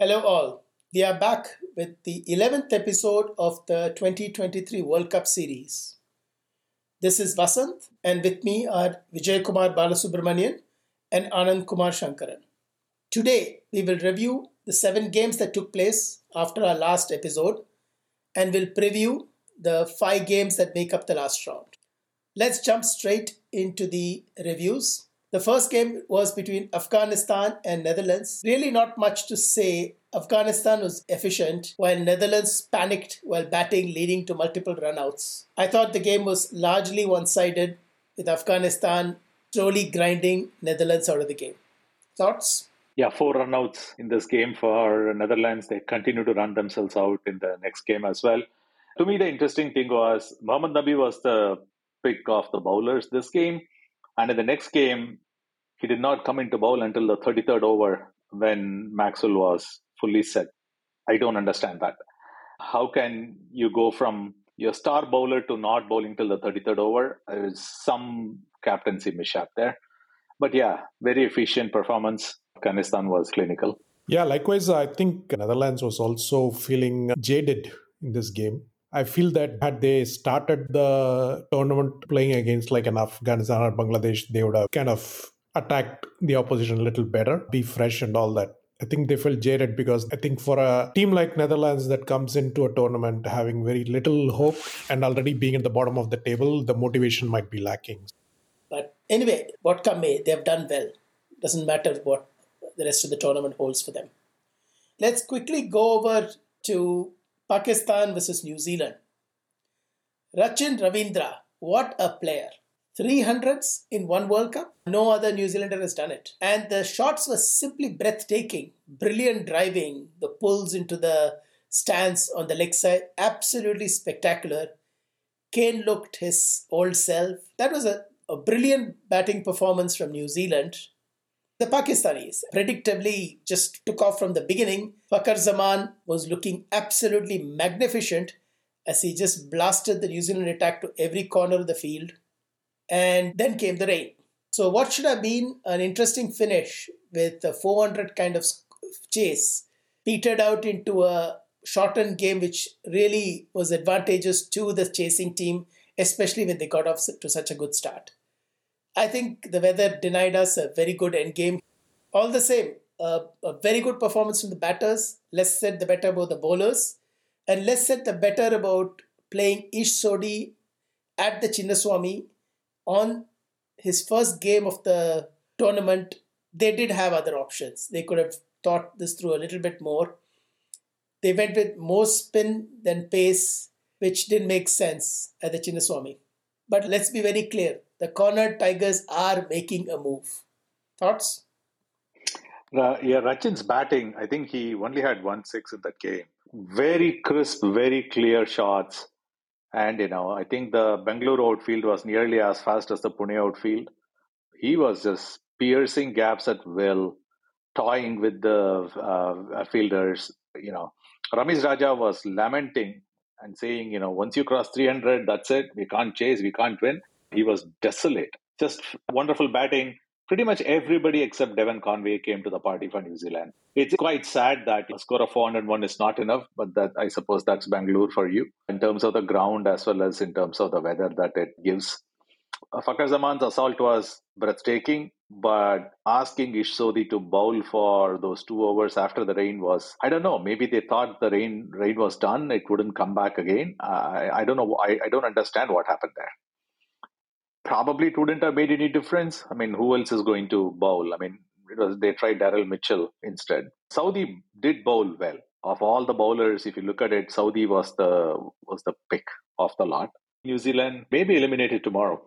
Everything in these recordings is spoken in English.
Hello, all. We are back with the 11th episode of the 2023 World Cup series. This is Vasant, and with me are Vijay Kumar Balasubramanian and Anand Kumar Sankaran. Today, we will review the seven games that took place after our last episode and will preview the five games that make up the last round. Let's jump straight into the reviews. The first game was between Afghanistan and Netherlands. Really, not much to say. Afghanistan was efficient, while Netherlands panicked while batting, leading to multiple runouts. I thought the game was largely one sided, with Afghanistan slowly grinding Netherlands out of the game. Thoughts? Yeah, four runouts in this game for Netherlands. They continue to run themselves out in the next game as well. To me, the interesting thing was Mohammad Nabi was the pick of the bowlers this game. And in the next game, he did not come into bowl until the 33rd over when Maxwell was fully set. I don't understand that. How can you go from your star bowler to not bowling till the 33rd over? There's some captaincy mishap there. But yeah, very efficient performance. Afghanistan was clinical. Yeah, likewise, I think Netherlands was also feeling jaded in this game. I feel that had they started the tournament playing against like an Afghanistan or Bangladesh, they would have kind of attacked the opposition a little better, be fresh and all that. I think they felt jaded because I think for a team like Netherlands that comes into a tournament having very little hope and already being at the bottom of the table, the motivation might be lacking. But anyway, what come may, they have done well. Doesn't matter what the rest of the tournament holds for them. Let's quickly go over to Pakistan versus New Zealand. Rachin Ravindra, what a player. 300s in one World Cup. No other New Zealander has done it. And the shots were simply breathtaking. Brilliant driving, the pulls into the stance on the leg side, absolutely spectacular. Kane looked his old self. That was a, a brilliant batting performance from New Zealand. The Pakistanis predictably just took off from the beginning. Fakhar Zaman was looking absolutely magnificent as he just blasted the New Zealand attack to every corner of the field. And then came the rain. So, what should have been an interesting finish with a 400 kind of chase petered out into a shortened game, which really was advantageous to the chasing team, especially when they got off to such a good start. I think the weather denied us a very good end game. All the same, uh, a very good performance from the batters. Less said the better about the bowlers, and less said the better about playing Ish Sodhi at the Chinnaswamy on his first game of the tournament. They did have other options. They could have thought this through a little bit more. They went with more spin than pace, which didn't make sense at the Chinnaswamy. But let's be very clear the cornered Tigers are making a move. Thoughts? Uh, yeah, Rachin's batting, I think he only had one six in that game. Very crisp, very clear shots. And, you know, I think the Bengaluru outfield was nearly as fast as the Pune outfield. He was just piercing gaps at will, toying with the uh, fielders. You know, Ramiz Raja was lamenting and saying, you know, once you cross 300, that's it. We can't chase, we can't win. He was desolate. Just wonderful batting. Pretty much everybody except Devon Conway came to the party for New Zealand. It's quite sad that a score of 401 is not enough, but that I suppose that's Bangalore for you in terms of the ground as well as in terms of the weather that it gives. Fakhar Zaman's assault was breathtaking, but asking Ish Sodhi to bowl for those two overs after the rain was, I don't know, maybe they thought the rain rain was done, it wouldn't come back again. I, I don't know, I, I don't understand what happened there probably it wouldn't have made any difference. I mean, who else is going to bowl? I mean, it was they tried Daryl Mitchell instead. Southee did bowl well. Of all the bowlers, if you look at it, Southee was the was the pick of the lot. New Zealand may be eliminated tomorrow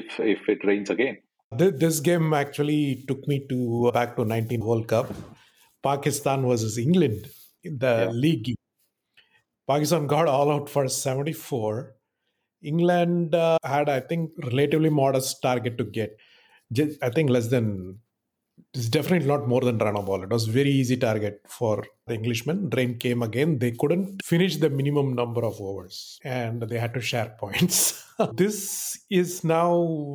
if if it rains again. This game actually took me to back to 19 World Cup. Pakistan versus England in the yeah. league. Pakistan got all out for 74 England uh, had, I think, relatively modest target to get. Just, I think less than. It's definitely not more than run a ball. It was very easy target for the Englishmen. Rain came again. They couldn't finish the minimum number of overs, and they had to share points. this is now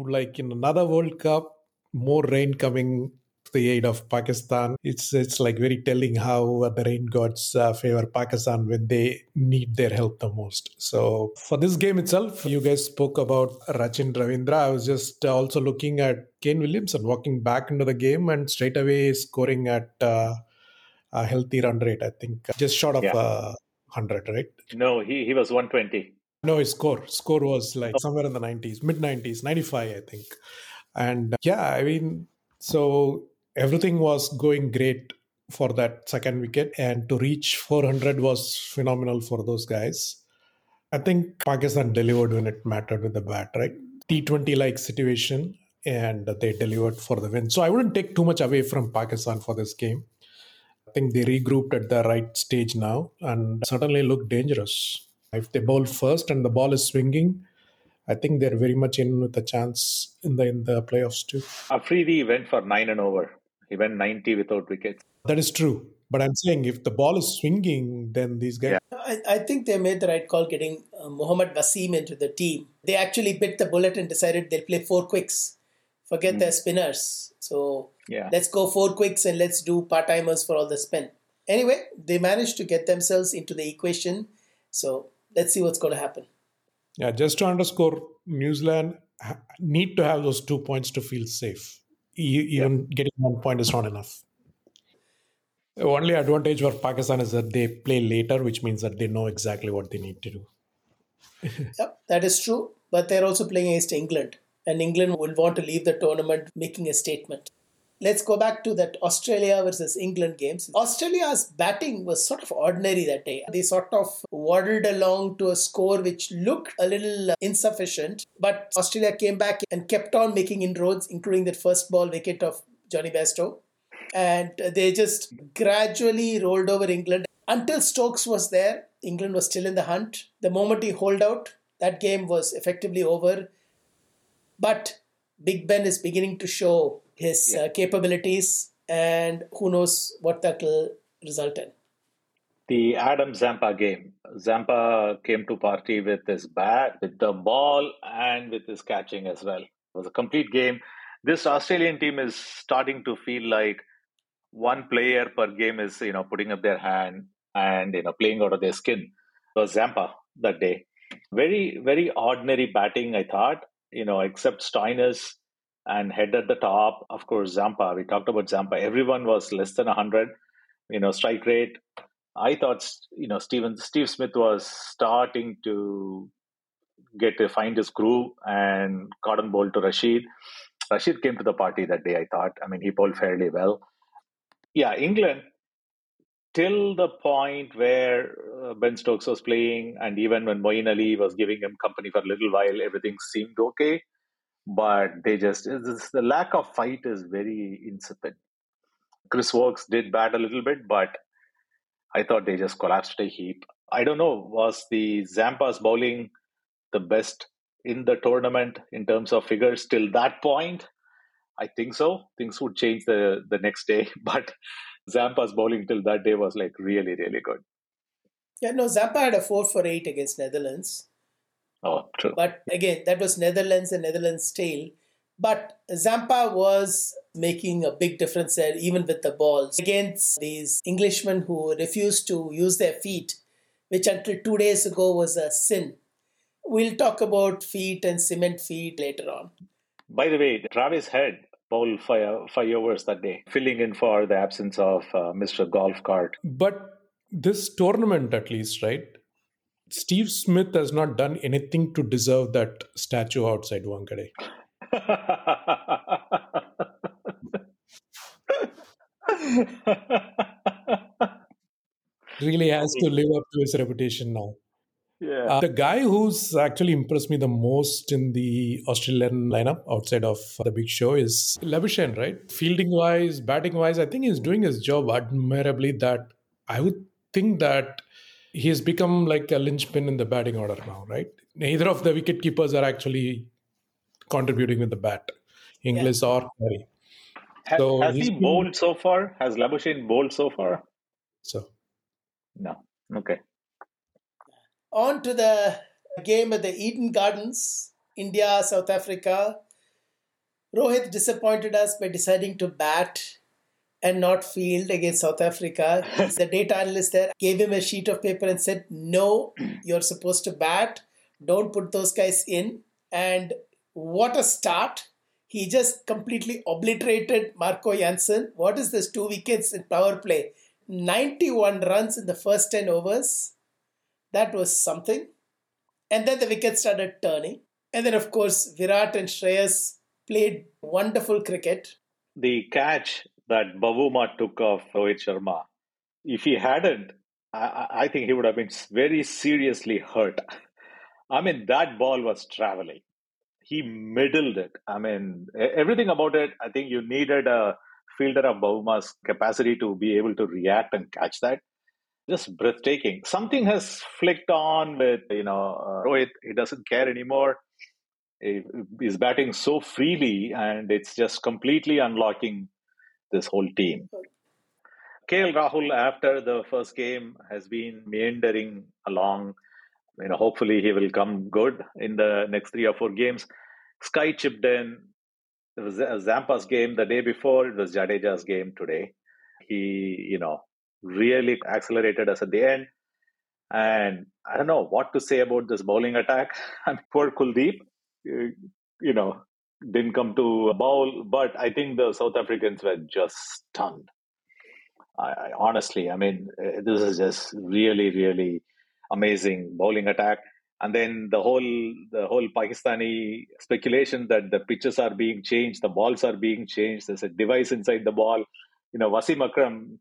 like in another World Cup, more rain coming the aid of Pakistan. It's it's like very telling how the rain gods uh, favor Pakistan when they need their help the most. So for this game itself, you guys spoke about Rachin Ravindra. I was just also looking at Kane Williamson walking back into the game and straight away scoring at uh, a healthy run rate. I think just short of yeah. uh, 100, right? No, he he was 120. No, his score score was like somewhere in the 90s, mid 90s, 95, I think. And uh, yeah, I mean, so everything was going great for that second wicket, and to reach 400 was phenomenal for those guys. I think Pakistan delivered when it mattered with the bat, right? T20 like situation, and they delivered for the win. So I wouldn't take too much away from Pakistan for this game. I think they regrouped at the right stage now and certainly look dangerous. If they bowl first and the ball is swinging, I think they're very much in with a chance in the in the playoffs too. Afridi went for nine and over. He went 90 without wickets. That is true. But I'm saying if the ball is swinging, then these guys. Yeah. I, I think they made the right call getting uh, Mohammad Wasim into the team. They actually bit the bullet and decided they'll play four quicks. Forget mm. their spinners. So yeah. let's go four quicks and let's do part timers for all the spin. Anyway, they managed to get themselves into the equation. So let's see what's going to happen. Yeah, just to underscore, New Zealand need to have those two points to feel safe. You, even yeah. getting one point is not enough. The only advantage for Pakistan is that they play later, which means that they know exactly what they need to do. yep, that is true. But they're also playing against England, and England will want to leave the tournament making a statement let's go back to that Australia versus England games. Australia's batting was sort of ordinary that day. They sort of waddled along to a score which looked a little insufficient, but Australia came back and kept on making inroads, including that first ball wicket of Jonny Bairstow. And they just gradually rolled over England until Stokes was there. England was still in the hunt. The moment he holed out, that game was effectively over. But Big Ben is beginning to show his yeah. uh, capabilities, and who knows what that will result in. The Adam Zampa game. Zampa came to party with his bat, with the ball, and with his catching as well. It was a complete game. This Australian team is starting to feel like one player per game is, you know, putting up their hand and you know playing out of their skin. It was Zampa that day. Very, very ordinary batting, I thought. You know, except Stoinis and head at the top. Of course, Zampa. We talked about Zampa. Everyone was less than 100, you know, strike rate. I thought, you know, Steven, Steve Smith was starting to get to find his groove and cotton ball to Rashid. Rashid came to the party that day, I thought. I mean, he bowled fairly well. Yeah, England, till the point where uh, Ben Stokes was playing, and even when Moeen Ali was giving him company for a little while, everything seemed okay but they just the lack of fight is very insipid. Chris Woakes did bat a little bit, but I thought they just collapsed a heap. I don't know, was the Zampa's bowling the best in the tournament in terms of figures till that point? I think so. Things would change the, the next day, but Zampa's bowling till that day was like really, really good. Yeah, no, Zampa had a 4 for 8 against Netherlands. Oh, true. But again, that was Netherlands and Netherlands tail. But Zampa was making a big difference there, even with the balls, against these Englishmen who refused to use their feet, which until two days ago was a sin. We'll talk about feet and cement feet later on. By the way, Travis had bowled five, five overs that day, filling in for the absence of uh, Mr. Golf Cart. But this tournament, at least, right? Steve Smith has not done anything to deserve that statue outside Wankhede. really has to live up to his reputation now. Yeah. Uh, the guy who's actually impressed me the most in the Australian lineup outside of the big show is Labuschagne, right? Fielding wise, batting wise, I think he's doing his job admirably. That I would think that he has become like a linchpin in the batting order now, right? Neither of the wicket keepers are actually contributing with the bat, Inglis yeah. or Carey. so has he bowled so far? Has Labuschagne bowled so far? So, no. Okay. On to the game at the Eden Gardens, India, South Africa. Rohit disappointed us by deciding to bat and not field against South Africa. the data analyst there gave him a sheet of paper and said, No, you're supposed to bat. Don't put those guys in. And what a start. He just completely obliterated Marco Jansen. What is this? Two wickets in power play. 91 runs in the first 10 overs. That was something. And then the wickets started turning. And then, of course, Virat and Shreyas played wonderful cricket. The catch that Bavuma took of Rohit Sharma, if he hadn't, I, I think he would have been very seriously hurt. I mean, that ball was traveling. He middled it. I mean, everything about it, I think you needed a fielder of Bavuma's capacity to be able to react and catch that. Just breathtaking. Something has flicked on with, you know, uh, Rohit. He doesn't care anymore He is batting so freely and it's just completely unlocking this whole team. KL Rahul, after the first game, has been meandering along. You know, hopefully he will come good in the next three or four games. Sky chipped in. It was Zampa's game the day before. It was Jadeja's game today. He, you know, really accelerated us at the end. And I don't know what to say about this bowling attack. I mean, poor Kuldeep. Uh, you know, didn't come to bowl, but I think the South Africans were just stunned. I, I, honestly, I mean, uh, this is just really, really amazing bowling attack. And then the whole the whole Pakistani speculation that the pitches are being changed, the balls are being changed. There's a device inside the ball. You know, Wasim Akram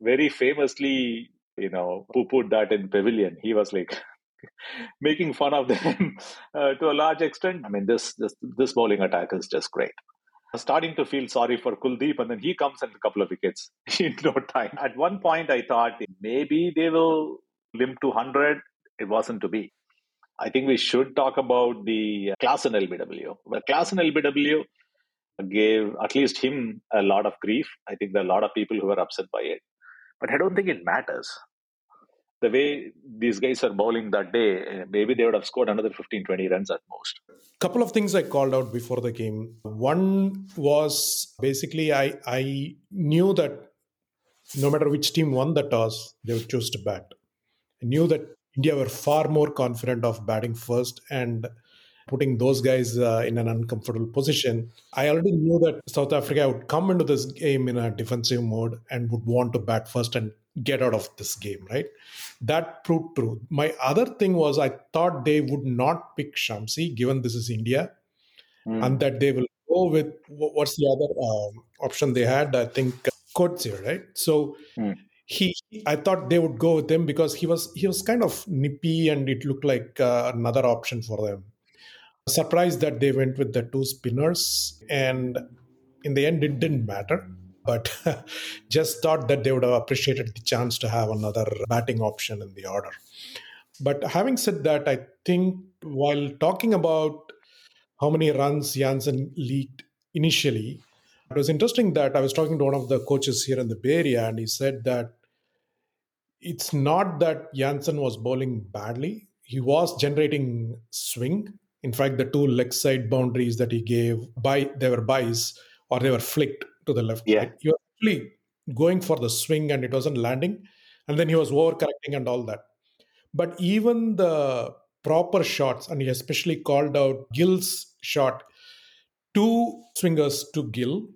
very famously, you know, put that in pavilion. He was like, making fun of them uh, to a large extent. I mean, this, this this bowling attack is just great. Starting to feel sorry for Kuldeep, and then he comes in a couple of wickets in no time. At one point, I thought maybe they will limp to 100. It wasn't to be. I think we should talk about the Klaasen LBW. The Klaasen LBW gave at least him a lot of grief. I think there are a lot of people who were upset by it. But I don't think it matters the way these guys are bowling that day, eh, maybe they would have scored another 15, 20 runs at most. Couple of things I called out before the game. One was basically I I knew that no matter which team won the toss, they would choose to bat. I knew that India were far more confident of batting first and putting those guys uh, in an uncomfortable position. I already knew that South Africa would come into this game in a defensive mode and would want to bat first and get out of this game, right? That proved true. My other thing was I thought they would not pick Shamsi, given this is India, mm. and that they will go with what's the other um, option they had? I think Coetzee, right? So mm. he, I thought they would go with him because he was he was kind of nippy and it looked like uh, another option for them. Surprised that they went with the two spinners, and in the end, it didn't matter but just thought that they would have appreciated the chance to have another batting option in the order. But having said that, I think while talking about how many runs Jansen leaked initially, it was interesting that I was talking to one of the coaches here in the Bay Area, and he said that it's not that Jansen was bowling badly. He was generating swing. In fact, the two leg side boundaries that he gave by they were buys or they were flicked to the left. Yeah. Right? Was actually going for the swing and it wasn't landing. And then he was overcorrecting and all that. But even the proper shots, and he especially called out Gill's shot, two swingers to Gill,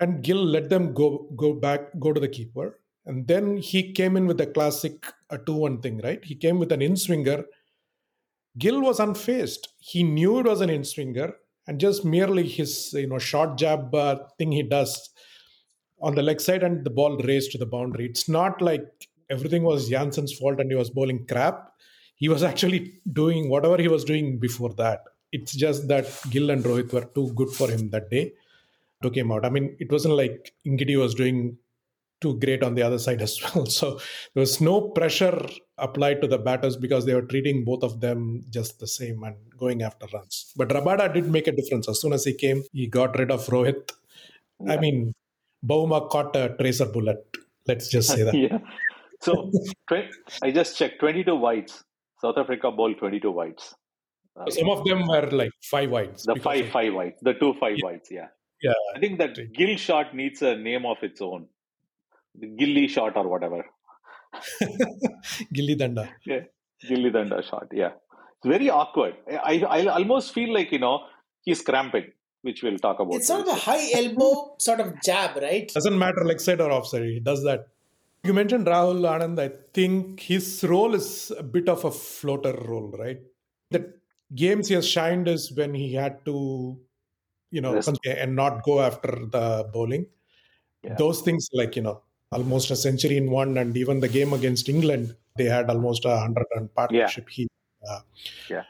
and Gill let them go go back, go to the keeper. And then he came in with the classic a 2 1 thing, right? He came with an in swinger. Gill was unfazed. He knew it was an in swinger and just merely his you know short jab uh, thing he does on the leg side and the ball raised to the boundary. It's not like everything was Jansen's fault and he was bowling crap. He was actually doing whatever he was doing before that. It's just that Gill and Rohit were too good for him that day. Took him out. I mean, it wasn't like Ngidi was doing too great on the other side as well. So there was no pressure applied to the batters because they were treating both of them just the same and going after runs. But Rabada did make a difference. As soon as he came, he got rid of Rohit. Yeah. I mean, Bavuma caught a tracer bullet. Let's just say that. yeah. So I just checked 22 wides. South Africa bowled 22 wides. Uh, Some of them were like five wides. The five, five wides. The two five yeah. wides, yeah. Yeah. I think that Gill shot needs a name of its own the gilly shot or whatever. Gilly Danda. Yeah, gilly danda shot. Yeah, it's very awkward. I I almost feel like you know he's cramping, which we'll talk about. It's sort of a high elbow sort of jab, right? Doesn't matter like side or off offside. He does that. You mentioned Rahul Anand. I think his role is a bit of a floater role, right? The games he has shined is when he had to, you know, Yes. and not go after the bowling. Yeah. Those things, like you know, almost a century in one, and even the game against England, they had almost a hundred run partnership. He, uh, Yeah.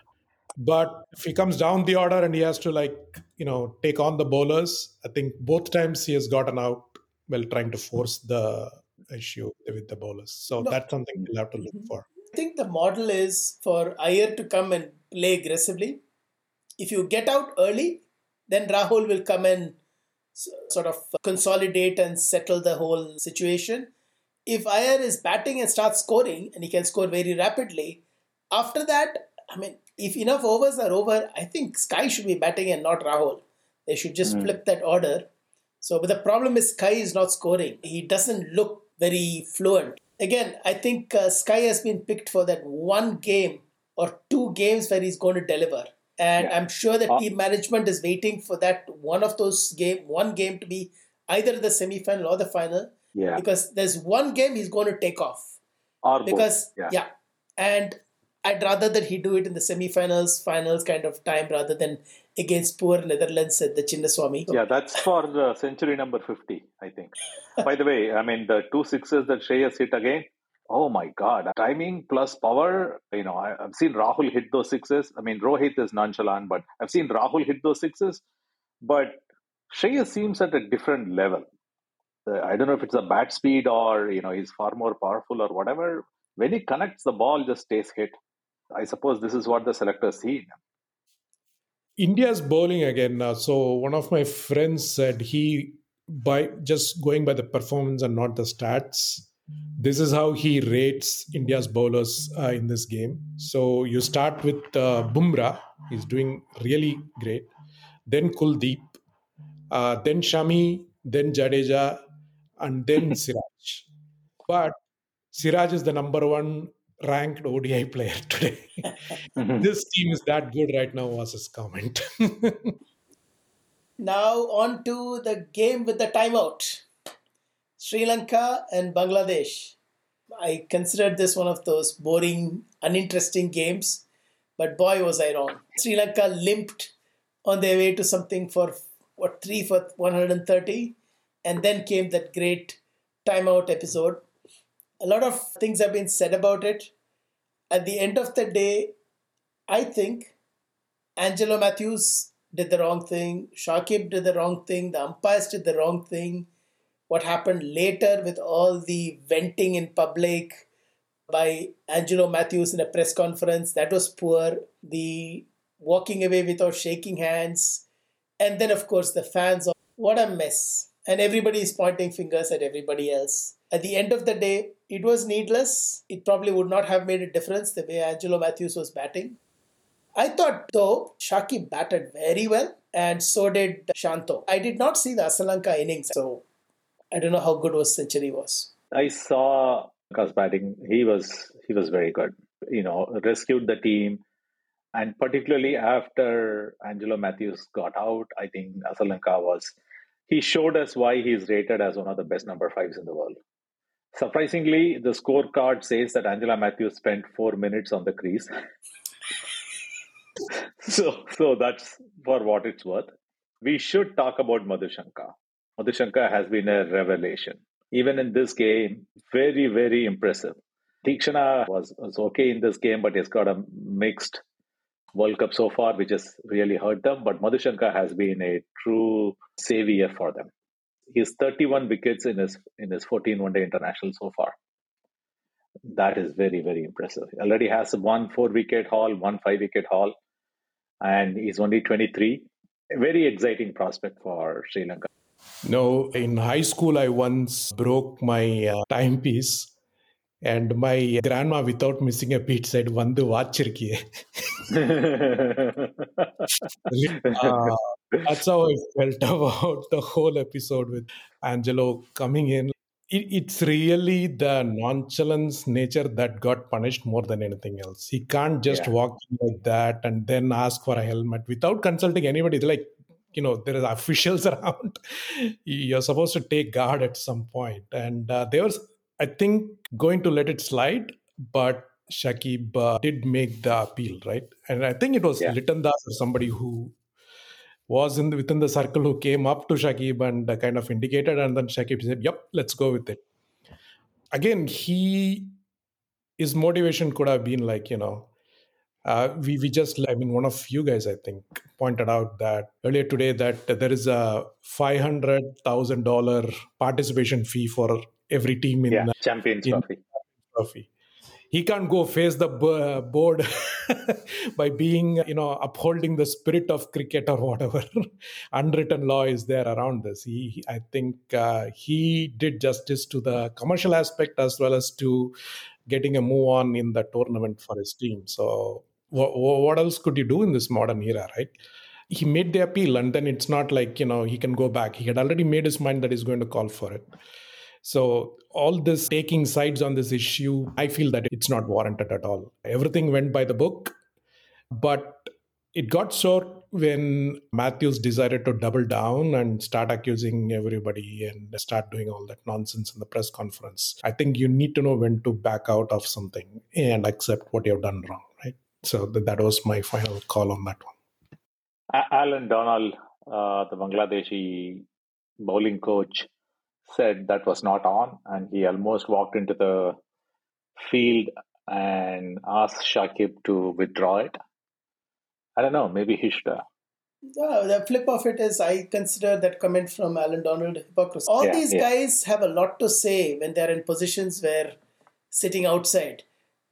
But if he comes down the order and he has to like you know take on the bowlers, I think both times he has gotten out while trying to force the issue with the bowlers. So No. that's something we'll have to look for. I think the model is for Iyer to come and play aggressively. If you get out early, then Rahul will come and s- sort of consolidate and settle the whole situation. If Iyer is batting and starts scoring, and he can score very rapidly, after that, I mean, if enough overs are over, I think Sky should be batting and not Rahul. They should just Mm. flip that order. So, but the problem is Sky is not scoring. He doesn't look very fluent. Again, I think uh, Sky has been picked for that one game or two games where he's going to deliver. And Yeah. I'm sure that Uh, team management is waiting for that one of those game, one game to be either the semi-final or the final, yeah, because there's one game he's going to take off or because yeah. yeah. and I'd rather that he do it in the semi-finals, finals kind of time rather than against poor Netherlands at the Chinnaswamy. Yeah, that's for the century number 50, I think. By the way, I mean, the two sixes that Shreyas hit again, oh my God, timing plus power. You know, I, I've seen Rahul hit those sixes. I mean, Rohit is nonchalant, but I've seen Rahul hit those sixes. But Shreyas seems at a different level. Uh, I don't know if it's a bat speed or, you know, he's far more powerful or whatever. When he connects, the ball just stays hit. I suppose this is what the selectors see. India's bowling again. Uh, so one of my friends said he by just going by the performance and not the stats. This is how he rates India's bowlers uh, in this game. So you start with uh, Bumrah, he's doing really great. Then Kuldeep, uh, then Shami, then Jadeja, and then Siraj. But Siraj is the number one ranked ODI player today. this team is that good right now, was his comment. Now on to the game with the timeout. Sri Lanka and Bangladesh. I considered this one of those boring, uninteresting games, but boy was I wrong. Sri Lanka limped on their way to something for what three for 130, and then came that great timeout episode. A lot of things have been said about it. At the end of the day, I think Angelo Mathews did the wrong thing. Shakib did the wrong thing. The umpires did the wrong thing. What happened later with all the venting in public by Angelo Mathews in a press conference, that was poor. The walking away without shaking hands. And then, of course, the fans. Of, What a mess. And everybody is pointing fingers at everybody else. At the end of the day, it was needless. It probably would not have made a difference the way Angelo Mathews was batting. I thought, though, Shakib batted very well, and so did Shanto. I did not see the Asalanka innings, so I don't know how good was century was. I saw Gus batting. He was he was very good. You know, rescued the team, and particularly after Angelo Mathews got out, I think Asalanka was. He showed us why he's rated as one of the best number fives in the world. Surprisingly, the scorecard says that Angela Mathews spent four minutes on the crease. so, so that's for what it's worth. We should talk about Madhushanka. Madhushanka has been a revelation. Even in this game, very, very impressive. Theekshana was, was okay in this game, but he's got a mixed World Cup so far, which has really hurt them. But Madhushanka has been a true savior for them. He's 31 wickets in his in his 14 one day international so far. That is very, very impressive. He already has one four wicket haul, one five wicket haul, and he's only 23. A very exciting prospect for Sri Lanka. No, in high school, I once broke my uh, timepiece, and my grandma, without missing a beat, said, Vandu vachirkiye. uh, that's how I felt about the whole episode with Angelo coming in. it's really the nonchalance nature that got punished more than anything else. He can't just yeah. walk like that and then ask for a helmet without consulting anybody. Like, you know, there are officials around. You're supposed to take guard at some. And uh, there was, I think, going to let it slide, but Shakib uh, did make the appeal, right? And I think it was yeah. Litton Das or somebody who was in the, within the circle who came up to Shakib and uh, kind of indicated, and then Shakib said, "Yep, let's go with it." Again, he his motivation could have been like you know, uh, we we just I mean one of you guys I think pointed out that earlier today that there is a five hundred thousand dollar participation fee for every team in yeah, Champions in Trophy. Trophy. He can't go face the board by being you know upholding the spirit of cricket or whatever. Unwritten law is there around this. He i think uh, he did justice to the commercial aspect as well as to getting a move on in the tournament for his team. So what, what else could you do in this modern era right he made the appeal and then it's not like you know he can go back he had already made his mind that he's going to call for it so, all this taking sides on this issue, I feel that it's not warranted at all. Everything went by the book, but it got short when Mathews decided to double down and start accusing everybody and start doing all that nonsense in the press conference. I think you need to know when to back out of something and accept what you've done wrong? So that was my final call on that one. Allan Donald, uh, the Bangladeshi bowling coach, said that was not on, and he almost walked into the field and asked Shakib to withdraw it. I don't know, maybe he should have. No, the flip of it is I consider that comment from Allan Donald hypocrisy. All yeah, these yeah. guys have a lot to say when they're in positions where sitting outside.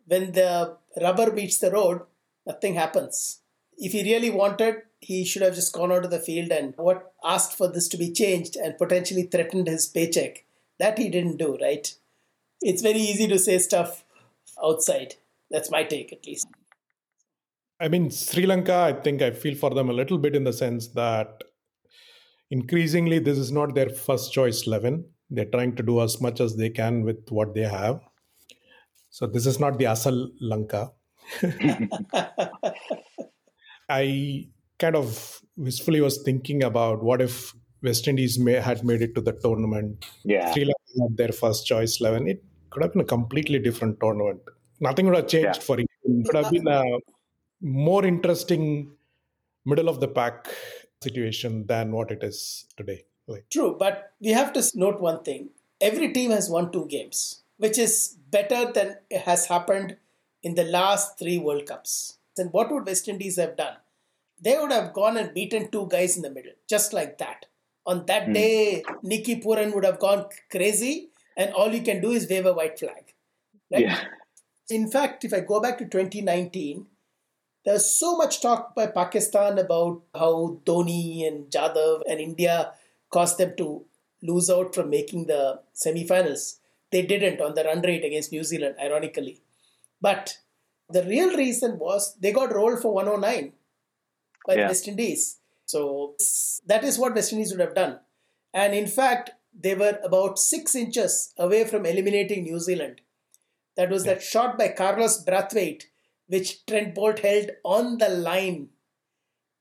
When the rubber meets the road, nothing happens. If he really wanted, he should have just gone out of the field and what asked for this to be changed and potentially threatened his paycheck. That he didn't do, right? It's very easy to say stuff outside. That's my take, at least. I mean, Sri Lanka, I think I feel for them a little bit in the sense that increasingly this is not their first choice 11. They're trying to do as much as they can with what they have. So this is not the Asal Lanka. I kind of wistfully was thinking about what if West Indies may, had made it to the tournament. Yeah. Sri Lanka had their first choice 11. It could have been a completely different tournament. Nothing would have changed yeah. for it. It could have been a more interesting middle of the pack situation than what it is today. Like. True, but we have to note one thing. Every team has won two games, which is better than has happened in the last three World Cups. Then what would West Indies have done? they would have gone and beaten two guys in the middle, just like that. On that mm. day, Nicky Pooran would have gone crazy, and all you can do is wave a white flag. Right? Yeah. In fact, if I go back to 2019, there's so much talk by Pakistan about how Dhoni and Jadhav and India caused them to lose out from making the semi-finals. They didn't on the run rate against New Zealand, ironically. But the real reason was they got rolled for 109 by yeah. West Indies. So that is what West Indies would have done. And in fact, they were about six inches away from eliminating New Zealand. That was yeah. that shot by Carlos Brathwaite, which Trent Boult held on the line.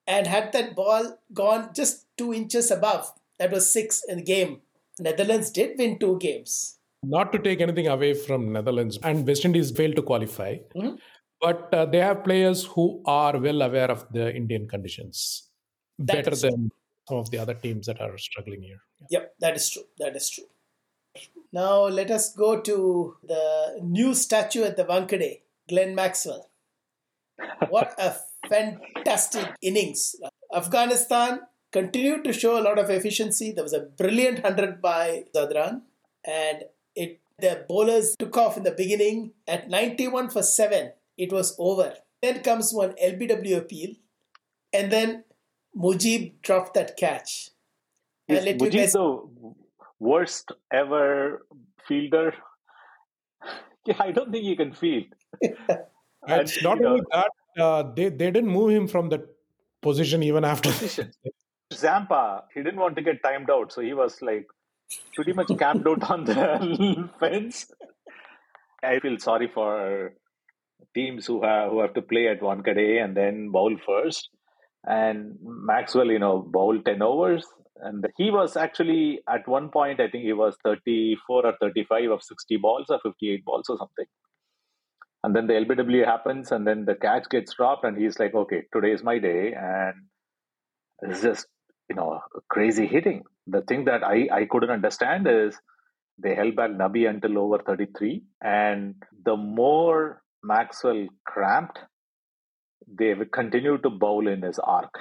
And had that ball gone just two inches above, that was six in the game. Netherlands did win two games. Not to take anything away from Netherlands, and West Indies failed to qualify. Mm-hmm but uh, they have players who are well aware of the Indian conditions that better than some of the other teams that are struggling here. Yeah. Yep, that is true. That is true. Now let us go to the new statue at the Wankhede, Glenn Maxwell. What a fantastic innings! Afghanistan continued to show a lot of efficiency. There was a brilliant hundred by Zadran, and it the bowlers took off in the beginning at 91 for 7 it was over. Then comes one LBW appeal, and then Mujib dropped that catch. Is Mujib the worst ever fielder? yeah, I don't think he can field. and, not only that, uh, they, they didn't move him from the position even after. Position. Zampa, he didn't want to get timed out, so he was like pretty much camped out on the fence. I feel sorry for teams who have who have to play at one Wankhede and then bowl first. And Maxwell, you know, bowled ten overs, and he was actually at one point, I think he was thirty-four or thirty-five of sixty balls or fifty-eight balls or something. And then the LBW happens, and then the catch gets dropped, and he's like, "Okay, today is my day," and it's just you know crazy hitting. The thing that I I couldn't understand is they held back Nabi until over 33, and the more Maxwell cramped, they continued to bowl in his arc.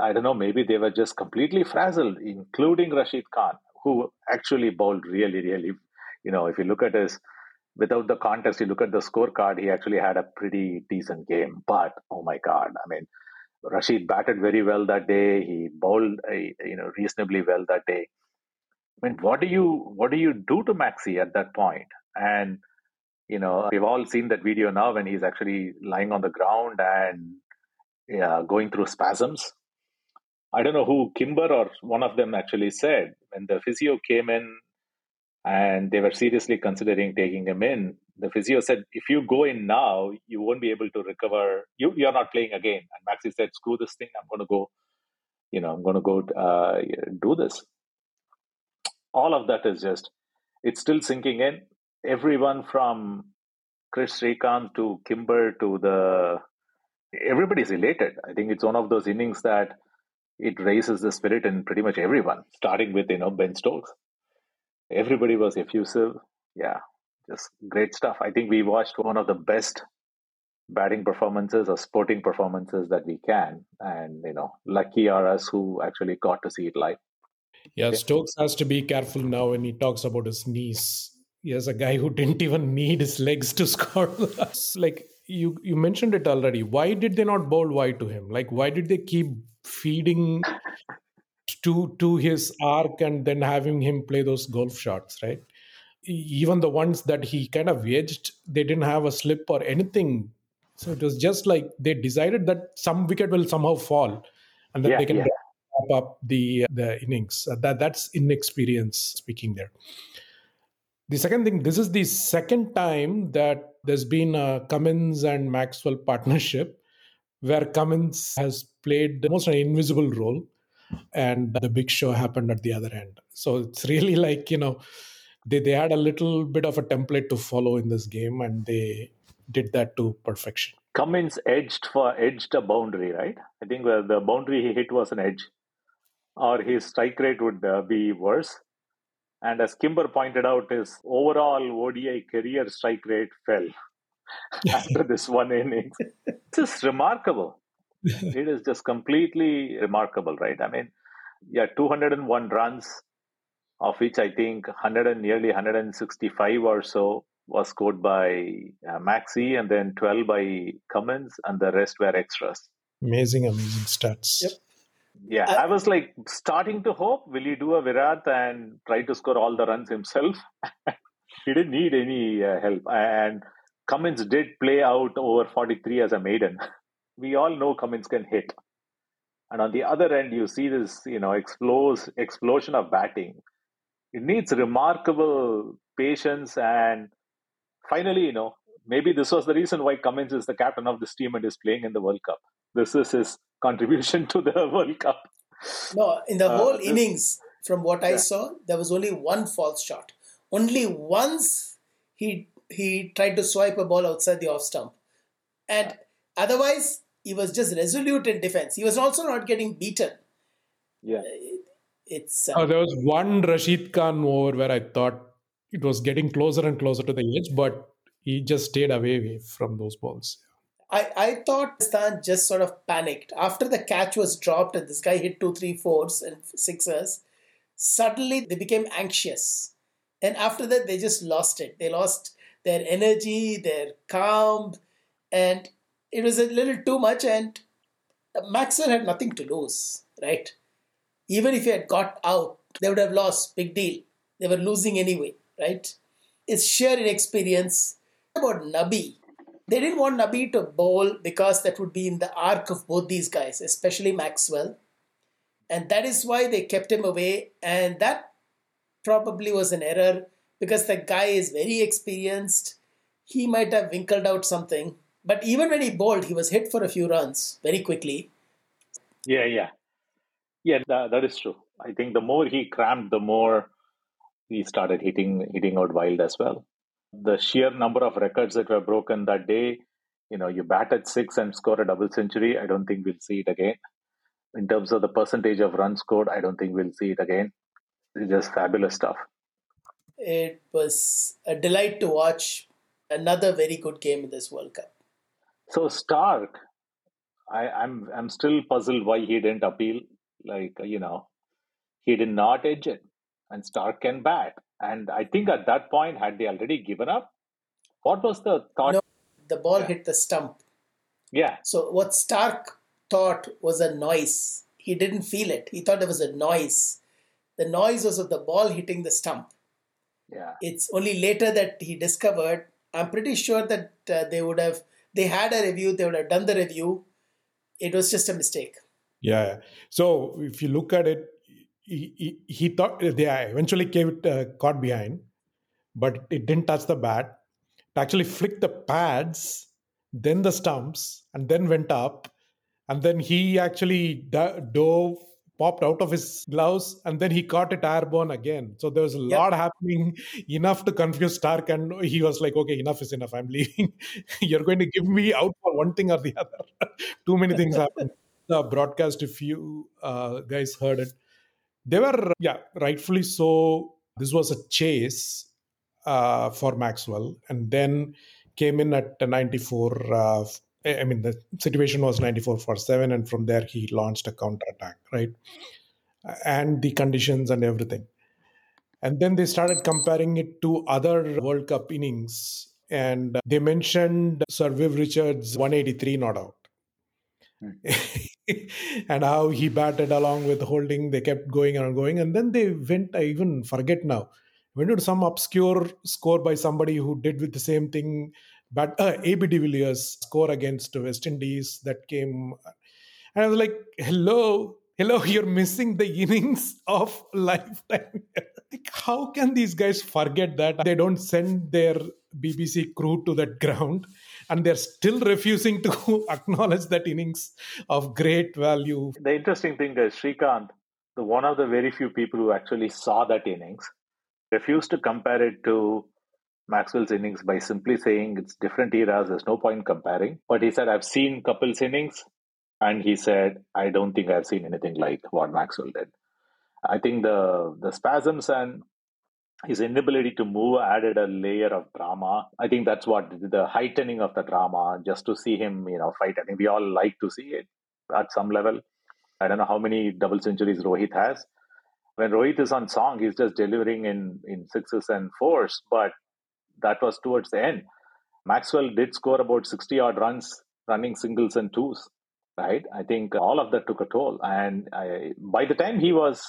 I don't know, maybe they were just completely frazzled, including Rashid Khan, who actually bowled really, really. You know, if you look at his, without the contest, you look at the scorecard, he actually had a pretty decent game. But oh my God, I mean, Rashid batted very well that day. He bowled, uh, you know, reasonably well that day. I mean, what do you what do you do to Maxi at that point? And you know, we've all seen that video now when he's actually lying on the ground and yeah, going through spasms. I don't know who Kimber or one of them actually said when the physio came in and they were seriously considering taking him in. The physio said, "If you go in now, you won't be able to recover. You you're not playing again." And Maxi said, "Screw this thing. I'm going to go. You know, I'm going to go uh, do this." All of that is just it's still sinking in everyone from Kris Srikkanth to Kimber to the everybody's elated. I think it's one of those innings that it raises the spirit in pretty much everyone, starting with you know Ben Stokes. Everybody was effusive. Yeah, just great stuff. I think we watched one of the best batting performances or sporting performances that we can, and you know, lucky are us who actually got to see it live. Yeah, Stokes has to be careful now when he talks about his knees he has a guy who didn't even need his legs to score. like you, you mentioned it already. Why did they not bowl wide to him? Like why did they keep feeding to to his arc and then having him play those golf shots? Right. Even the ones that he kind of edged, they didn't have a slip or anything. So it was just like they decided that some wicket will somehow fall, and then yeah, they can yeah. up the uh, the innings. Uh, that that's inexperience speaking there. The second thing, this is the second time that there's been a Cummins and Maxwell partnership where Cummins has played almost an invisible role and the big show happened at the other end. So it's really like, you know, they, they had a little bit of a template to follow in this game and they did that to perfection. Cummins edged for edged a boundary, right? I think the boundary he hit was an edge, or his strike rate would uh, be worse. And as Kimber pointed out, his overall ODI career strike rate fell after this one innings. This is remarkable. it is just completely remarkable, right? I mean, yeah, 201 runs, of which I think 100 and nearly 165 or so was scored by uh, Maxi, and then 12 by Cummins, and the rest were extras. Amazing, amazing stats. Yep. Yeah, I, I, was like starting to hope, will he do a Virat and try to score all the runs himself? he didn't need any uh, help. And Cummins did play out over 43 as a maiden. We all know Cummins can hit. And on the other end, you see this, you know, explodes, explosion of batting. It needs remarkable patience. And finally, you know, maybe this was the reason why Cummins is the captain of this team and is playing in the World Cup. This is his contribution to the World Cup. No, in the uh, whole innings, from what I saw, there was only one false shot. Only once he he tried to swipe a ball outside the off stump, and otherwise he was just resolute in defense. He was also not getting beaten. Yeah, uh, it's. Um, oh, there was one Rashid Khan over where I thought it was getting closer and closer to the edge, but he just stayed away from those balls. I, I thought Stan just sort of panicked. After the catch was dropped and this guy hit two, three, fours and sixers, suddenly they became anxious. And after that, they just lost it. They lost their energy, their calm, and it was a little too much. And Maxwell had nothing to lose, right? Even if he had got out, they would have lost. Big deal. They were losing anyway, right? It's sheer inexperience. About Nabi, they didn't want Nabi to bowl because that would be in the arc of both these guys, especially Maxwell. And that is why they kept him away. And that probably was an error because the guy is very experienced. He might have winkled out something. But even when he bowled, he was hit for a few runs very quickly. Yeah, yeah. Yeah, that, that is true. I think the more he crammed, the more he started hitting hitting out wild as well. The sheer number of records that were broken that day, you know, you bat at six and score a double century. I don't think we'll see it again. In terms of the percentage of runs scored, I don't think we'll see it again. It's just fabulous stuff. It was a delight to watch another very good game in this World Cup. So Starc, I, I'm I'm still puzzled why he didn't appeal. Like you know, he did not edge it, and Starc can bat. And I think at that point, had they already given up? What was the thought? No, the ball yeah. hit the stump. Yeah. So what Starc thought was a noise. He didn't feel it. He thought it was a noise. The noise was of the ball hitting the stump. Yeah. It's only later that he discovered. I'm pretty sure that uh, they would have. They had a review. They would have done the review. It was just a mistake. Yeah. So if you look at it, he, he, he thought they eventually it uh, caught behind, but it didn't touch the bat. It actually flicked the pads, then the stumps, and then went up. And then he actually dove, popped out of his gloves, and then he caught it airborne again. So there was a yep. lot happening, enough to confuse Starc. And he was like, okay, enough is enough. I'm leaving. You're going to give me out for one thing or the other. Too many things happened. The broadcast, if you uh, guys heard it, they were, yeah, rightfully so. This was a chase uh, for Maxwell, and then came in at 94. Uh, I mean, the situation was 94 for 7, and from there he launched a counter attack, right? And the conditions and everything. And then they started comparing it to other World Cup innings. And they mentioned Sir Viv Richards' 183 not out. And how he batted along with Holding. They kept going and going, and then they went. I even forget now. Went to some obscure score by somebody who did with the same thing. But uh, AB de Villiers score against West Indies that came, and I was like, "Hello, hello, you're missing the innings of lifetime." like, how can these guys forget that they don't send their BBC crew to that ground? And they're still refusing to acknowledge that innings of great value. The interesting thing is Srikkanth, the one of the very few people who actually saw that innings, refused to compare it to Maxwell's innings by simply saying it's different eras, there's no point comparing. But he said, I've seen Kapil's innings, and he said, I don't think I've seen anything like what Maxwell did. I think the the spasms and his inability to move added a layer of drama. I think that's what the heightening of the drama, just to see him, you know, fight. I think we all like to see it at some level. I don't know how many double centuries Rohit has. When Rohit is on song, he's just delivering in, in sixes and fours, but that was towards the end. Maxwell did score about 60 odd runs running singles and twos, right? I think all of that took a toll. And I, by the time he was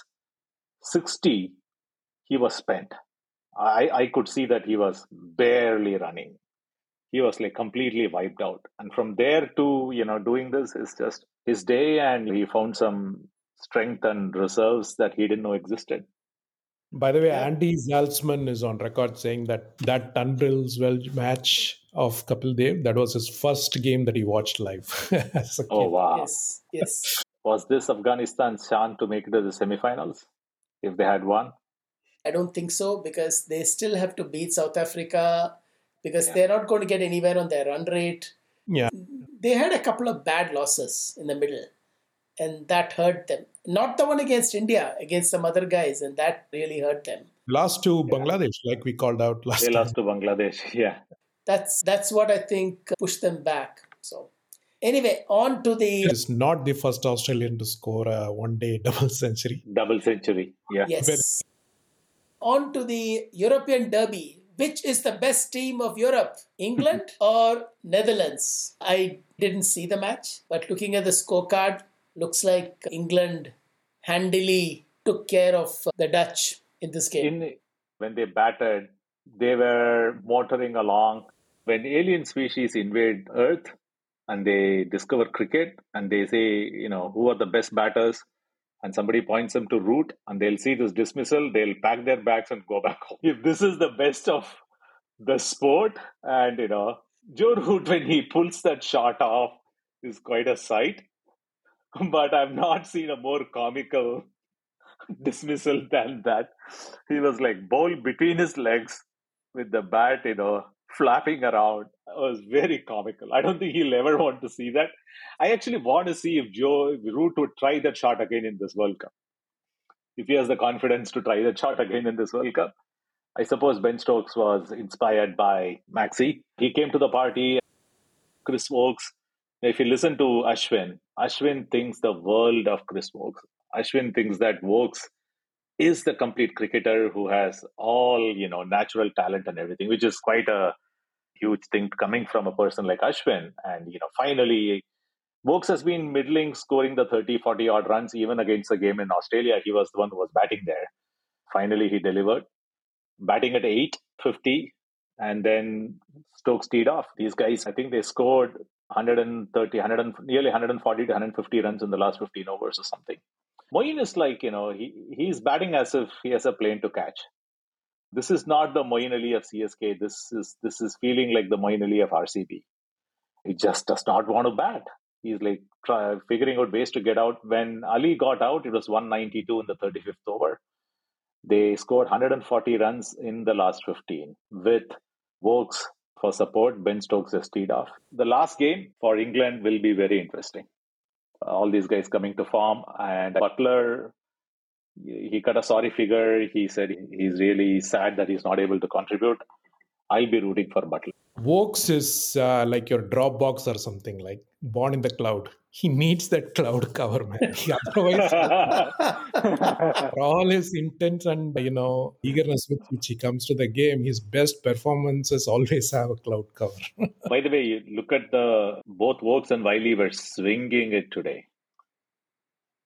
60, he was spent. I, I could see that he was barely running. He was like completely wiped out. And from there to, you know, doing this is just his day and he found some strength and reserves that he didn't know existed. By the way, Andy Zaltzman is on record saying that that Tunbridge well match of Kapil Dev, that was his first game that he watched live. oh, wow. Yes, yes. Was this Afghanistan's chance to make it to the semifinals if they had won? I don't think so because they still have to beat South Africa because yeah. they're not going to get anywhere on their run rate. Yeah. They had a couple of bad losses in the middle and that hurt them. Not the one against India, against some other guys, and that really hurt them. Lost to yeah. Bangladesh, like we called out last they time. lost to Bangladesh, yeah. That's that's what I think pushed them back. So anyway, on to the. It's not the first Australian to score a one-day double century. Double century, yeah. Yes on to the European Derby. Which is the best team of Europe, England or Netherlands? I didn't see the match, but looking at the scorecard, looks like England handily took care of uh, the Dutch in this game. In, when they batted, they were motoring along. When alien species invade Earth and they discover cricket and they say, you know, who are the best batters? And somebody points them to Root and they'll see this dismissal, they'll pack their bags and go back home. If this is the best of the sport, and you know, Joe Root, when he pulls that shot off, is quite a sight. But I've not seen a more comical dismissal than that. He was like ball between his legs with the bat, you know, flapping around. Was very comical. I don't think he'll ever want to see that. I actually want to see if Joe Root would try that shot again in this World Cup. If he has the confidence to try that shot again in this World Cup. I suppose Ben Stokes was inspired by Maxi. He came to the party. Chris Woakes. If you listen to Ashwin, Ashwin thinks the world of Chris Woakes. Ashwin thinks that Woakes is the complete cricketer who has all you know natural talent and everything, which is quite a huge thing coming from a person like Ashwin. And you know, finally, Woakes has been middling, scoring the 30, 40 odd runs even against the game in Australia. He was the one who was batting there. Finally, he delivered, batting at 8, 50, and then Stokes teed off. These guys, I think they scored 130, 100, nearly 140 to 150 runs in the last 15 overs or something. Moeen is like, you know, he, he's batting as if he has a plane to catch. This is not the Moeen Ali of CSK. This is this is feeling like the Moeen Ali of RCB. He just does not want to bat. He's like try, figuring out ways to get out. When Ali got out, it was 192 in the 35th over. They scored 140 runs in the last 15 with Woakes for support. Ben Stokes has teed off. The last game for England will be very interesting all these guys coming to form. And Buttler, he cut a sorry figure. He said he's really sad that he's not able to contribute. I'll be rooting for Buttler. Woakes is uh, like your Dropbox or something, like born in the cloud. He needs that cloud cover, man. Otherwise, for all his intents and you know eagerness with which he comes to the game, his best performances always have a cloud cover. By the way, you look at the both Woakes and Willey were swinging it today.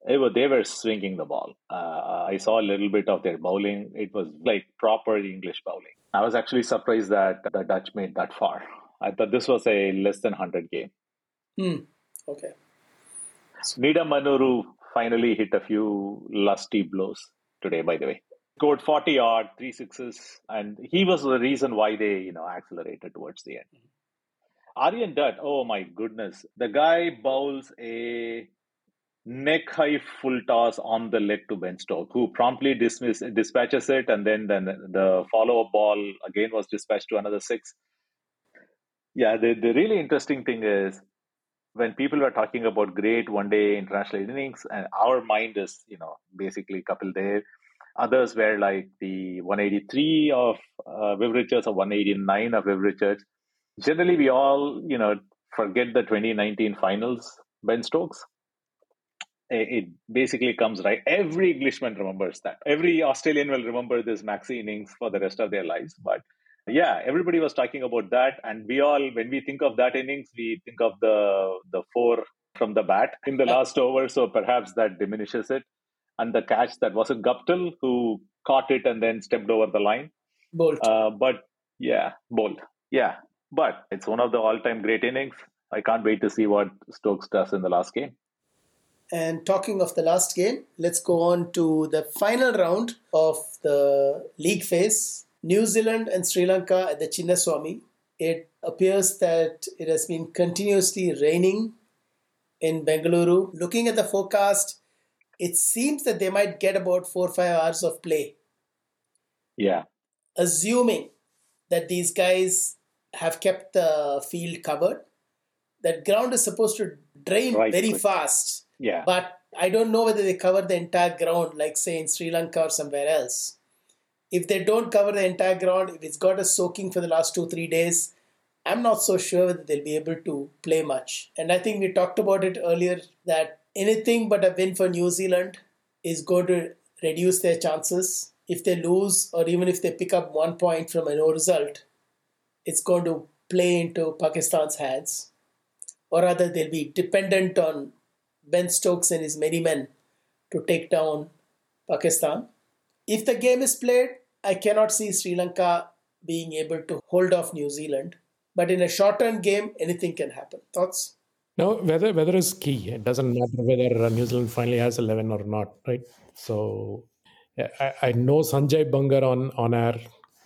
They were, they were swinging the ball. Uh, I saw a little bit of their bowling. It was like proper English bowling. I was actually surprised that the Dutch made that far. I thought this was a less than 100 game. Hmm. Okay. Nidamanuru finally hit a few lusty blows today, by the way. Scored 40 odd, three sixes, and he was the reason why they, you know, accelerated towards the end. Aryan Dutt, oh my goodness. The guy bowls a neck high full toss on the leg to Ben Stokes, who promptly dismiss, dispatches it, and then, then the follow up ball again was dispatched to another six. Yeah, the, the really interesting thing is when people were talking about great one day international innings, and our mind is, you know, basically Kapil Dev. Others were like the 183 of uh, Viv Richards or 189 of Viv Richards. Generally, we all, you know, forget the 2019 finals, Ben Stokes it basically comes right. Every Englishman remembers that. Every Australian will remember this maxi innings for the rest of their lives. But yeah, everybody was talking about that, and we all, when we think of that innings, we think of the the four from the bat in the last over. So perhaps that diminishes it. And the catch that wasn't Guptill who caught it and then stepped over the line. Boult. Uh, but yeah, Boult. Yeah, but it's one of the all-time great innings. I can't wait to see what Stokes does in the last game. And talking of the last game, let's go on to the final round of the league phase. New Zealand and Sri Lanka at the Chinnaswamy. It appears that it has been continuously raining in Bengaluru. Looking at the forecast, it seems that they might get about four or five hours of play. Yeah. Assuming that these guys have kept the field covered, that ground is supposed to drain right, very fast yeah. But I don't know whether they cover the entire ground, like say in Sri Lanka or somewhere else. If they don't cover the entire ground, if it's got a soaking for the last two, three days, I'm not so sure whether they'll be able to play much. And I think we talked about it earlier that anything but a win for New Zealand is going to reduce their chances. If they lose, or even if they pick up one point from a no result, it's going to play into Pakistan's hands. Or rather, they'll be dependent on Ben Stokes and his many men to take down Pakistan. If the game is played, I cannot see Sri Lanka being able to hold off New Zealand. But in a short term game, anything can happen. Thoughts? No, weather weather is key. It doesn't matter whether uh, New Zealand finally has eleven or not, right? So I, I know Sanjay Bangar on on air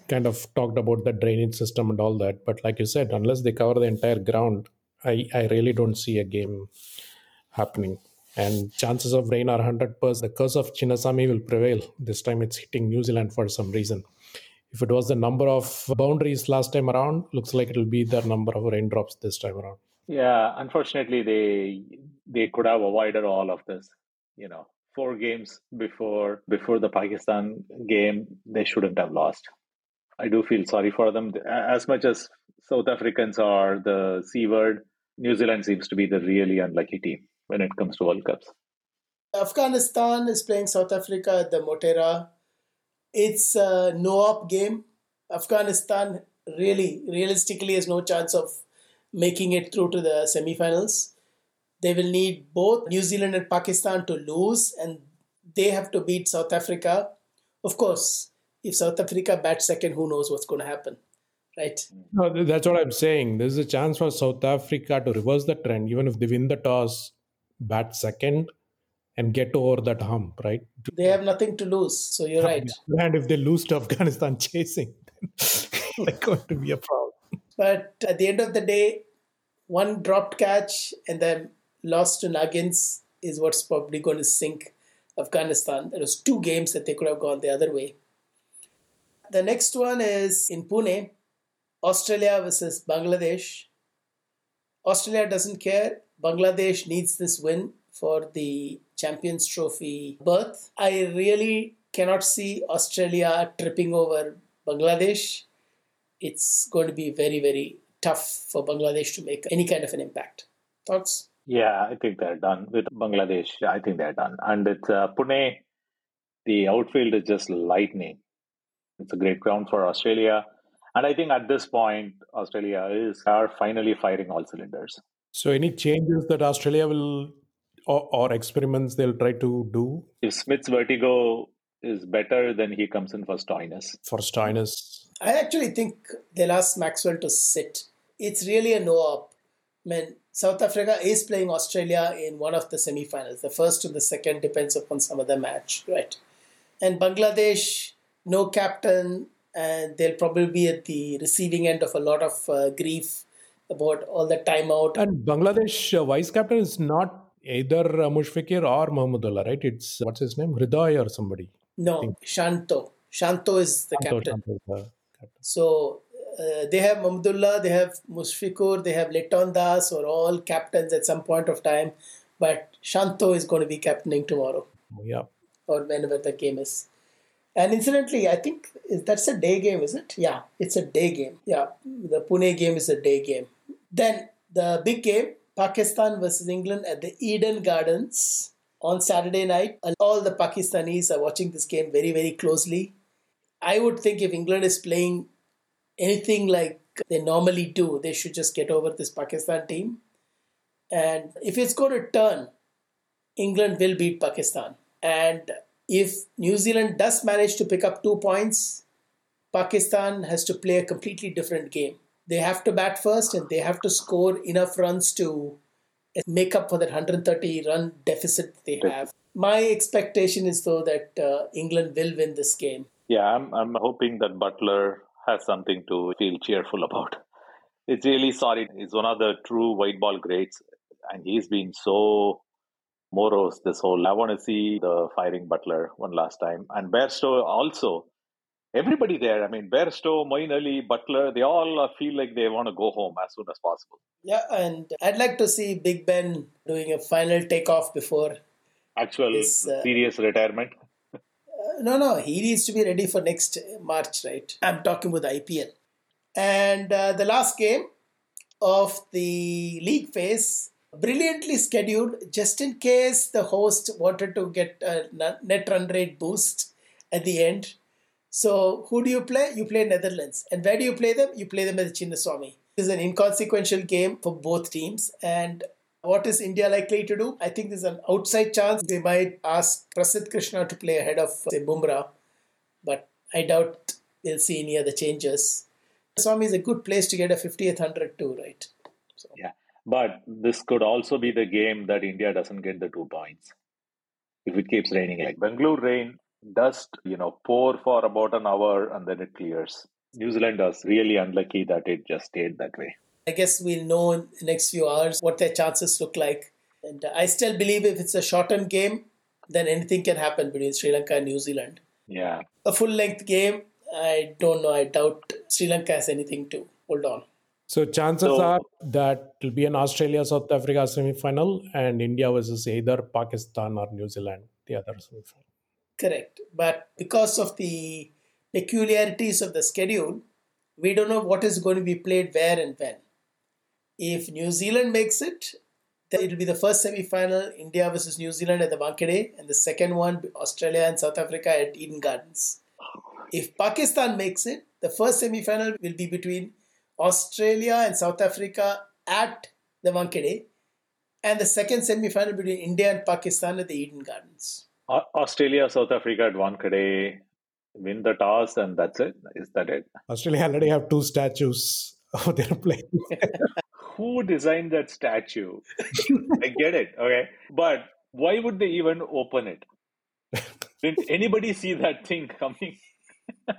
kind of talked about the drainage system and all that, but like you said, unless they cover the entire ground, I I really don't see a game happening. And chances of rain are hundred percent. The curse of Chinnaswamy will prevail. This time it's hitting New Zealand for some reason. If it was the number of boundaries last time around, looks like it'll be the number of raindrops this time around. Yeah, unfortunately, they they could have avoided all of this. You know, four games before before the Pakistan game, they shouldn't have lost. I do feel sorry for them. As much as South Africans are the C word, New Zealand seems to be the really unlucky team when it comes to World Cups. Afghanistan is playing South Africa at the Motera. It's a no-op game. Afghanistan really, realistically, has no chance of making it through to the semi-finals. They will need both New Zealand and Pakistan to lose, and they have to beat South Africa. Of course, if South Africa bats second, who knows what's going to happen, right? No, that's what I'm saying. There's a chance for South Africa to reverse the trend, even if they win the toss, bat second, and get over that hump, right? They have nothing to lose, so you're right. And if they lose to Afghanistan chasing, they're going to be a problem. But at the end of the day, one dropped catch and then loss to Nuggins is what's probably going to sink Afghanistan. There was two games that they could have gone the other way. The next one is in Pune, Australia versus Bangladesh. Australia doesn't care. Bangladesh needs this win for the Champions Trophy berth. I really cannot see Australia tripping over Bangladesh it's going to be very, very tough for Bangladesh to make any kind of an impact. Thoughts? Yeah, I think they're done with Bangladesh. I think they're done. And it's uh, Pune, the outfield is just lightning. It's a great ground for Australia. And I think at this point, Australia is are finally firing all cylinders. So, any changes that Australia will or, or experiments they'll try to do? If Smith's vertigo is better, then he comes in for Stoinis. For Stoinis, I actually think they'll ask Maxwell to sit. It's really a no op. I mean, South Africa is playing Australia in one of the semi-finals. The first and the second depends upon some other match, right? And Bangladesh, no captain, and they'll probably be at the receiving end of a lot of uh, grief about all the timeout. And Bangladesh uh, vice captain is not either uh, Mushfiqur or Mahmudullah, right? It's what's his name, Hridoy or somebody. No, Shanto. Shanto is the Shanto, captain. Shanto, so uh, they have Mahmudullah, they have Mushfiqur, they have Liton Das, or all captains at some point of time. But Shanto is going to be captaining tomorrow. Yeah. Or whenever the game is. And incidentally, I think that's a day game, is it? Yeah, it's a day game. Yeah, the Pune game is a day game. Then the big game, Pakistan versus England at the Eden Gardens on Saturday night. And All the Pakistanis are watching this game very, very closely. I would think if England is playing anything like they normally do, they should just get over this Pakistan team. And if it's going to turn, England will beat Pakistan. And if New Zealand does manage to pick up two points, Pakistan has to play a completely different game. They have to bat first and they have to score enough runs to make up for that 130 run deficit they have. My expectation is, though, that uh, England will win this game. Yeah, I'm, I'm hoping that Buttler has something to feel cheerful about. It's really sorry. He's one of the true white ball greats, and he's been so morose this whole. I want to see the firing Buttler one last time, and Bairstow also. Everybody there, I mean, Bairstow, Moeen Ali, Buttler, they all feel like they want to go home as soon as possible. Yeah, and I'd like to see Big Ben doing a final takeoff before actual his, uh, serious retirement no, no, he needs to be ready for next March, right? I'm talking with IPL. And uh, the last game of the league phase, brilliantly scheduled, just in case the host wanted to get a net run rate boost at the end. So, who do you play? You play Netherlands. And where do you play them? You play them at the Chinnaswamy. This is an inconsequential game for both teams. And what is India likely to do? I think there's an outside chance they might ask Prasidh Krishna to play ahead of, say, Bumrah, but I doubt they'll see any other changes. Swami is a good place to get a 50th 100 too, right? So. Yeah. But this could also be the game that India doesn't get the two points if it keeps raining. Like Bangalore rain dust, you know, pour for about an hour and then it clears. New Zealand was really unlucky that it just stayed that way. I guess we'll know in the next few hours what their chances look like. And I still believe if it's a shortened game, then anything can happen between Sri Lanka and New Zealand. Yeah. A full length game, I don't know. I doubt Sri Lanka has anything to hold on. So chances so, are that it'll be an Australia South Africa semi final and India versus either Pakistan or New Zealand, the other semi final. Correct. But because of the peculiarities of the schedule, we don't know what is going to be played where and when. If New Zealand makes it, then it will be the first semi final India versus New Zealand at the Wankhede, and the second one Australia and South Africa at Eden Gardens. If Pakistan makes it, the first semi final will be between Australia and South Africa at the Wankhede, and the second semi final between India and Pakistan at the Eden Gardens. Australia, South Africa at Wankhede win the toss, and that's it. Is that it? Australia already have two statues of their playing. who designed that statue? I get it, okay. But why would they even open it? Didn't anybody see that thing coming?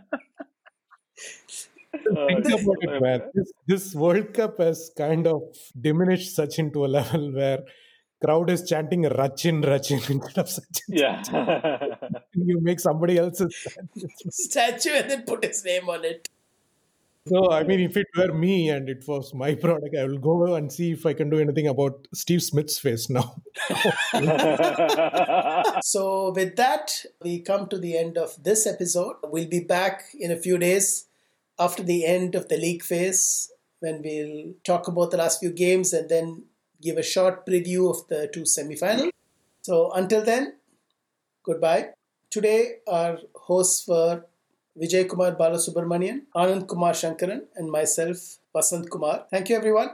Think uh, about it, man. This, this World Cup has kind of diminished Sachin to a level where crowd is chanting Rachin, Rachin instead of Sachin. Yeah. you make somebody else's statue and then put his name on it. So, I mean, if it were me and it was my product, I will go and see if I can do anything about Steve Smith's face now. so, with that, we come to the end of this episode. We'll be back in a few days after the end of the league phase when we'll talk about the last few games and then give a short preview of the two semifinals. So, until then, goodbye. Today, our hosts were Vijay Kumar Balasubramanian, Anand Kumar Sankaran, and myself, Vasant Kumar. Thank you, everyone.